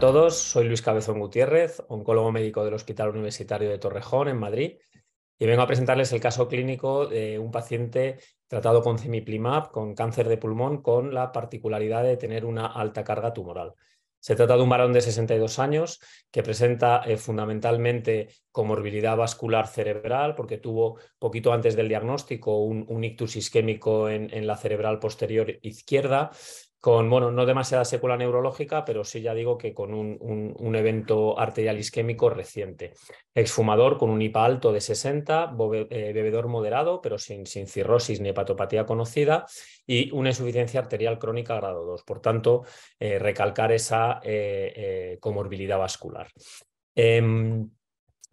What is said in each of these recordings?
a todos, soy Luis Cabezón Gutiérrez, oncólogo médico del Hospital Universitario de Torrejón, en Madrid, y vengo a presentarles el caso clínico de un paciente tratado con cemiplimab, con cáncer de pulmón, con la particularidad de tener una alta carga tumoral. Se trata de un varón de 62 años que presenta eh, fundamentalmente comorbilidad vascular cerebral porque tuvo poquito antes del diagnóstico un, ictus isquémico en, la cerebral posterior izquierda con, bueno, no demasiada secuela neurológica, pero sí ya digo que con un, evento arterial isquémico reciente. Exfumador con un IPA alto de 60, eh, bebedor moderado, pero sin, sin cirrosis ni hepatopatía conocida, y una insuficiencia arterial crónica grado 2. Por tanto, eh, recalcar esa eh, comorbilidad vascular.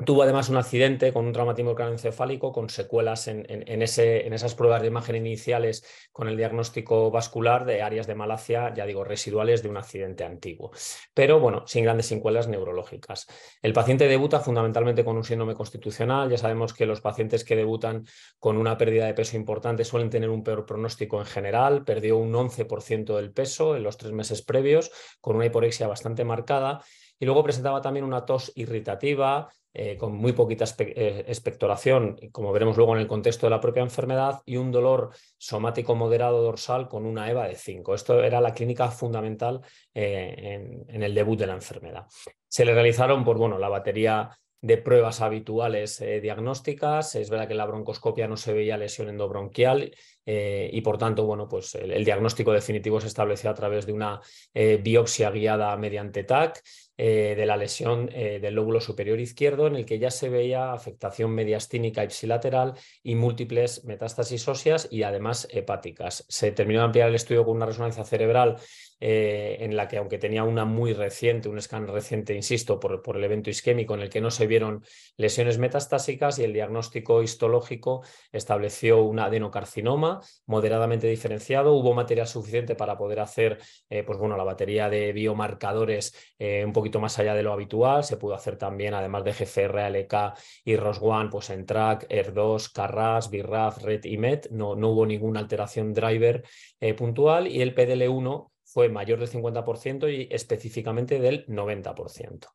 Tuvo además un accidente con un traumatismo craneoencefálico con secuelas en, en, esas pruebas de imagen iniciales con el diagnóstico vascular de áreas de malacia, ya digo, residuales de un accidente antiguo. Pero bueno, sin grandes secuelas neurológicas. El paciente debuta fundamentalmente con un síndrome constitucional. Ya sabemos que los pacientes que debutan con una pérdida de peso importante suelen tener un peor pronóstico en general. Perdió un 11% del peso en los tres meses previos, con una hiporexia bastante marcada. Y luego presentaba también una tos irritativa, eh, con muy poquita eh, expectoración, como veremos luego en el contexto de la propia enfermedad, y un dolor somático moderado dorsal con una EVA de 5. Esto era la clínica fundamental eh, en, el debut de la enfermedad. Se le realizaron por, bueno, la batería de pruebas habituales diagnósticas. Es verdad que en la broncoscopia no se veía lesión endobronquial y por tanto, bueno, pues el, diagnóstico definitivo se estableció a través de una biopsia guiada mediante TAC eh, de la lesión eh, del lóbulo superior izquierdo, en el que ya se veía afectación mediastínica ipsilateral y múltiples metástasis óseas y además hepáticas. Se terminó de ampliar el estudio con una resonancia cerebral eh, en la que, aunque tenía una muy reciente, un scan reciente, insisto, por, por, el evento isquémico, en el que no se vieron lesiones metastásicas y el diagnóstico histológico estableció un adenocarcinoma moderadamente diferenciado. Hubo material suficiente para poder hacer pues bueno, la batería de biomarcadores un poquito más allá de lo habitual. Se pudo hacer también, además de GFR, ALK y ROS1, pues en TRAC, ER2, CARRAS, BIRAF, RED y MET. No, no hubo ninguna alteración driver eh, puntual y el PDL1 fue mayor del 50% y específicamente del 90%.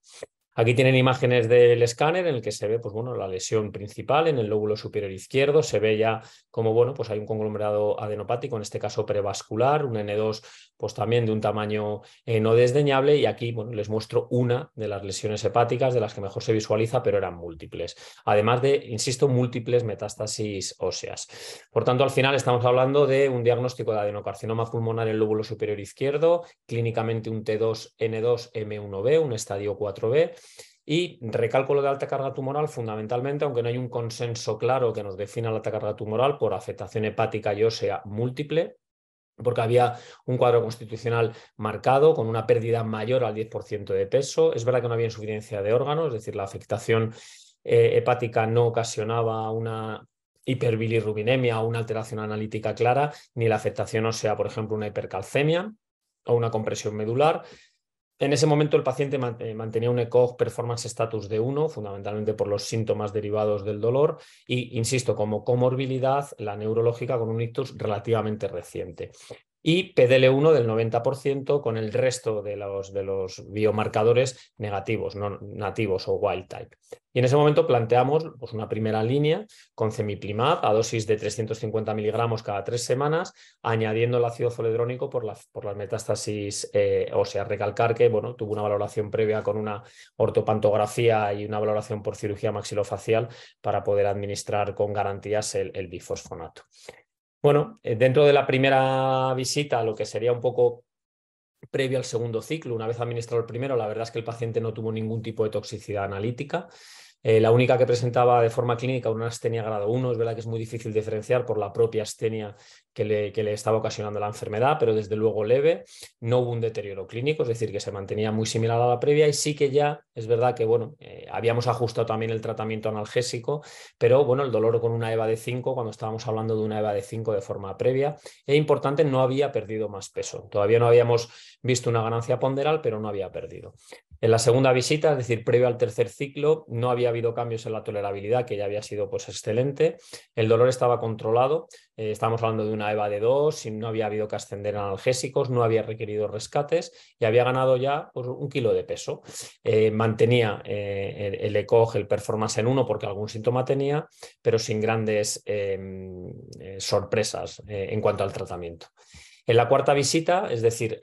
Aquí tienen imágenes del escáner en el que se ve pues, bueno, la lesión principal en el lóbulo superior izquierdo. Se ve ya como bueno, pues hay un conglomerado adenopático, en este caso prevascular, un N2 pues también de un tamaño eh, no desdeñable. Y aquí bueno, les muestro una de las lesiones hepáticas de las que mejor se visualiza, pero eran múltiples. Además de, insisto, múltiples metástasis óseas. Por tanto, al final estamos hablando de un diagnóstico de adenocarcinoma pulmonar en el lóbulo superior izquierdo, clínicamente un T2N2M1B, un estadio 4B y recálculo de alta carga tumoral fundamentalmente, aunque no hay un consenso claro que nos defina la alta carga tumoral por afectación hepática y ósea múltiple, porque había un cuadro constitucional marcado con una pérdida mayor al 10% de peso. Es verdad que no había insuficiencia de órganos, es decir, la afectación eh, hepática no ocasionaba una hiperbilirrubinemia o una alteración analítica clara, ni la afectación ósea, por ejemplo, una hipercalcemia o una compresión medular. En ese momento el paciente eh, mantenía un ECOG performance status de 1, fundamentalmente por los síntomas derivados del dolor, y, insisto, como comorbilidad, la neurológica con un ictus relativamente reciente y PDL1 del 90% con el resto de los, de los biomarcadores negativos, no nativos o wild type. Y en ese momento planteamos pues, una primera línea con cemiplimab a dosis de 350 miligramos cada tres semanas, añadiendo el ácido zoledrónico por, por las metástasis eh, o sea, Recalcar que bueno, tuvo una valoración previa con una ortopantografía y una valoración por cirugía maxilofacial para poder administrar con garantías el, el bifosfonato. Bueno, eh, dentro de la primera visita, lo que sería un poco previo al segundo ciclo, una vez administrado el primero, la verdad es que el paciente no tuvo ningún tipo de toxicidad analítica. Eh, la única que presentaba de forma clínica una astenia grado 1, es verdad que es muy difícil diferenciar por la propia astenia que le, que le, estaba ocasionando la enfermedad, pero desde luego leve, no hubo un deterioro clínico, es decir, que se mantenía muy similar a la previa y sí que ya es verdad que, bueno, eh, habíamos ajustado también el tratamiento analgésico, pero bueno, el dolor con una EVA de 5, cuando estábamos hablando de una EVA de 5 de forma previa, es importante, no había perdido más peso, todavía no habíamos visto una ganancia ponderal, pero no había perdido. En la segunda visita, es decir, previo al tercer ciclo, no había habido cambios en la tolerabilidad, que ya había sido pues excelente. El dolor estaba controlado, eh, estábamos hablando de una EVA de 2, no había habido que ascender analgésicos, no había requerido rescates y había ganado ya pues, un kilo de peso. Eh, mantenía el, el ECOG, el performance en uno porque algún síntoma tenía, pero sin grandes em, sorpresas en cuanto al tratamiento. En la cuarta visita, es decir,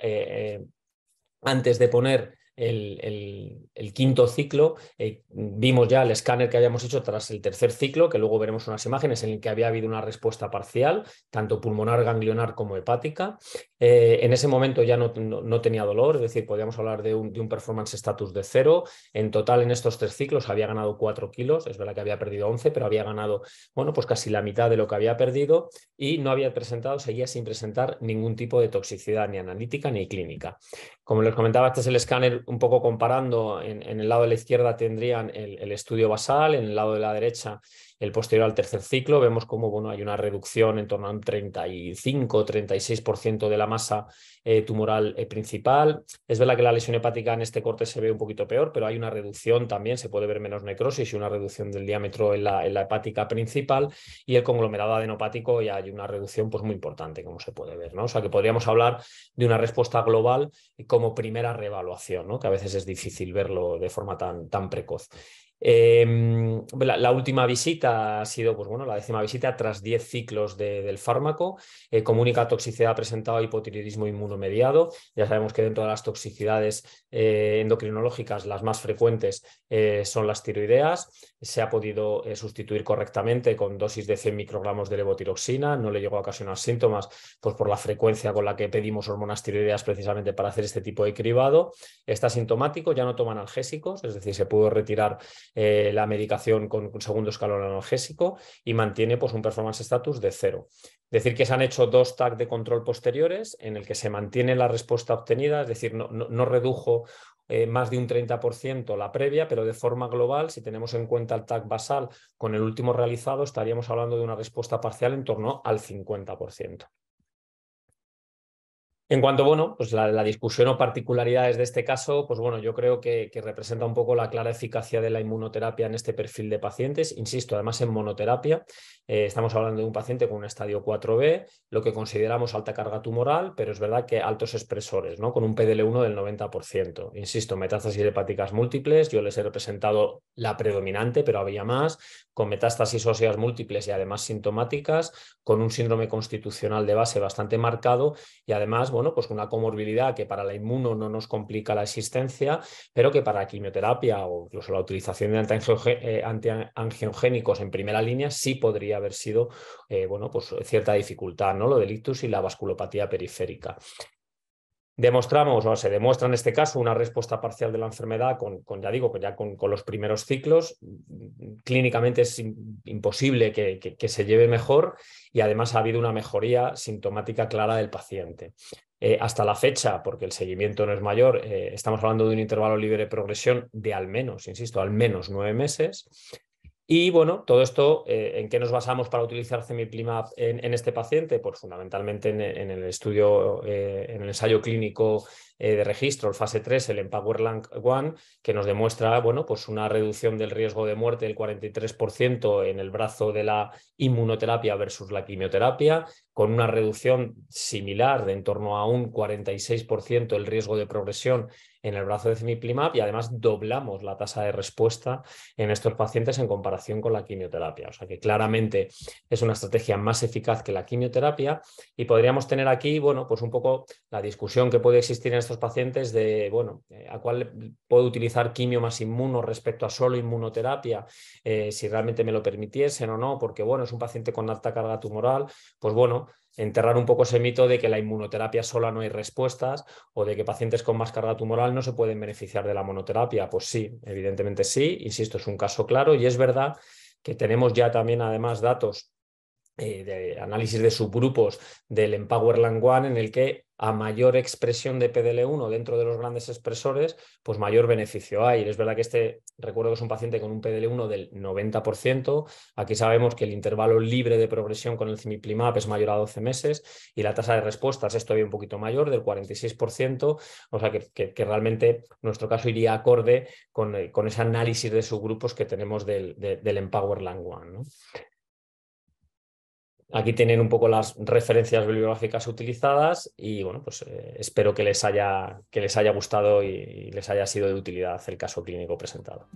antes de poner el, quinto ciclo, eh, vimos ya el escáner que habíamos hecho tras el tercer ciclo, que luego veremos unas imágenes en el que había habido una respuesta parcial, tanto pulmonar, ganglionar como hepática. Eh, en ese momento ya no, no, tenía dolor, es decir, podíamos hablar de un, de un performance status de cero. En total, en estos tres ciclos había ganado cuatro kilos, es verdad que había perdido 11, pero había ganado, bueno, pues casi la mitad de lo que había perdido y no había presentado, seguía sin presentar ningún tipo de toxicidad ni analítica ni clínica. Como les comentaba, este es el escáner un poco comparando. En, el lado de la izquierda tendrían el, estudio basal, en el lado de la derecha el posterior al tercer ciclo. Vemos cómo bueno, hay una reducción en torno a un 35-36% de la masa eh, tumoral eh, principal. Es verdad que la lesión hepática en este corte se ve un poquito peor, pero hay una reducción también, se puede ver menos necrosis y una reducción del diámetro en la, hepática principal y el conglomerado adenopático ya hay una reducción pues, muy importante, como se puede ver. ¿no? O sea que podríamos hablar de una respuesta global como primera reevaluación, ¿no? que a veces es difícil verlo de forma tan, tan precoz. Em, la, última visita ha sido, pues bueno, la décima visita tras 10 ciclos del fármaco. Eh, como única toxicidad ha presentado hipotiroidismo inmunomediado. Ya sabemos que dentro de las toxicidades eh, endocrinológicas las más frecuentes eh, son las tiroideas. Se ha podido sustituir correctamente con dosis de 100 microgramos de levotiroxina. No le llegó a ocasionar síntomas pues por la frecuencia con la que pedimos hormonas tiroideas precisamente para hacer este tipo de cribado. Está sintomático, ya no toma analgésicos, es decir, se pudo retirar eh, la medicación con un segundo escalón analgésico y mantiene pues, un performance status de cero. Decir que se han hecho dos TAC de control posteriores en el que se mantiene la respuesta obtenida, es decir, no, no, redujo eh, más de un 30% la previa, pero de forma global, si tenemos en cuenta el TAC basal con el último realizado, estaríamos hablando de una respuesta parcial en torno al 50%. En cuanto, bueno, pues la, discusión o particularidades de este caso, pues bueno, yo creo que, representa un poco la clara eficacia de la inmunoterapia en este perfil de pacientes. Insisto, además en monoterapia, eh, estamos hablando de un paciente con un estadio 4B, lo que consideramos alta carga tumoral, pero es verdad que altos expresores, ¿no? Con un PDL1 del 90%. Insisto, metástasis hepáticas múltiples, yo les he representado la predominante, pero había más, con metástasis óseas múltiples y además sintomáticas, con un síndrome constitucional de base bastante marcado y además, bueno, pues una comorbilidad que para la inmuno no nos complica la existencia, pero que para quimioterapia o incluso la utilización de antiangiogénicos en primera línea sí podría haber sido, eh, bueno, pues cierta dificultad, ¿no? Lo del ictus y la vasculopatía periférica. Demostramos, o se demuestra en este caso, una respuesta parcial de la enfermedad con, ya digo, ya con, los primeros ciclos. Clínicamente es imposible que, se lleve mejor y además ha habido una mejoría sintomática clara del paciente. Eh, hasta la fecha, porque el seguimiento no es mayor, eh, estamos hablando de un intervalo libre de progresión de al menos, insisto, al menos nueve meses. Y bueno, todo esto, eh, ¿en qué nos basamos para utilizar cemiplimab en, este paciente? Pues fundamentalmente en, el estudio, en el ensayo clínico de registro, el fase 3, el Empowerland 1, que nos demuestra bueno, pues una reducción del riesgo de muerte del 43% en el brazo de la inmunoterapia versus la quimioterapia, con una reducción similar de en torno a un 46% el riesgo de progresión en el brazo de cemiplimab y además doblamos la tasa de respuesta en estos pacientes en comparación con la quimioterapia. O sea que claramente es una estrategia más eficaz que la quimioterapia y podríamos tener aquí, bueno, pues un poco la discusión que puede existir en estos pacientes de, bueno, eh, a cuál puedo utilizar quimio más inmuno respecto a solo inmunoterapia, eh, si realmente me lo permitiesen o no, porque, bueno, es un paciente con alta carga tumoral, pues bueno, enterrar un poco ese mito de que la inmunoterapia sola no hay respuestas o de que pacientes con más carga tumoral no se pueden beneficiar de la monoterapia. Pues sí, evidentemente sí, insisto, es un caso claro y es verdad que tenemos ya también además datos eh, de análisis de subgrupos del Empowerland One en el que a mayor expresión de PDL1 dentro de los grandes expresores, pues mayor beneficio hay. Es verdad que este, recuerdo que es un paciente con un PDL1 del 90%. Aquí sabemos que el intervalo libre de progresión con el cimiplimab es mayor a 12 meses y la tasa de respuestas es todavía un poquito mayor, del 46%. O sea que, realmente nuestro caso iría acorde con, eh, con, ese análisis de subgrupos que tenemos del, del Empower Lang 1. Aquí tienen un poco las referencias bibliográficas utilizadas y bueno, pues eh, espero que les, haya, que les haya gustado y les haya sido de utilidad el caso clínico presentado.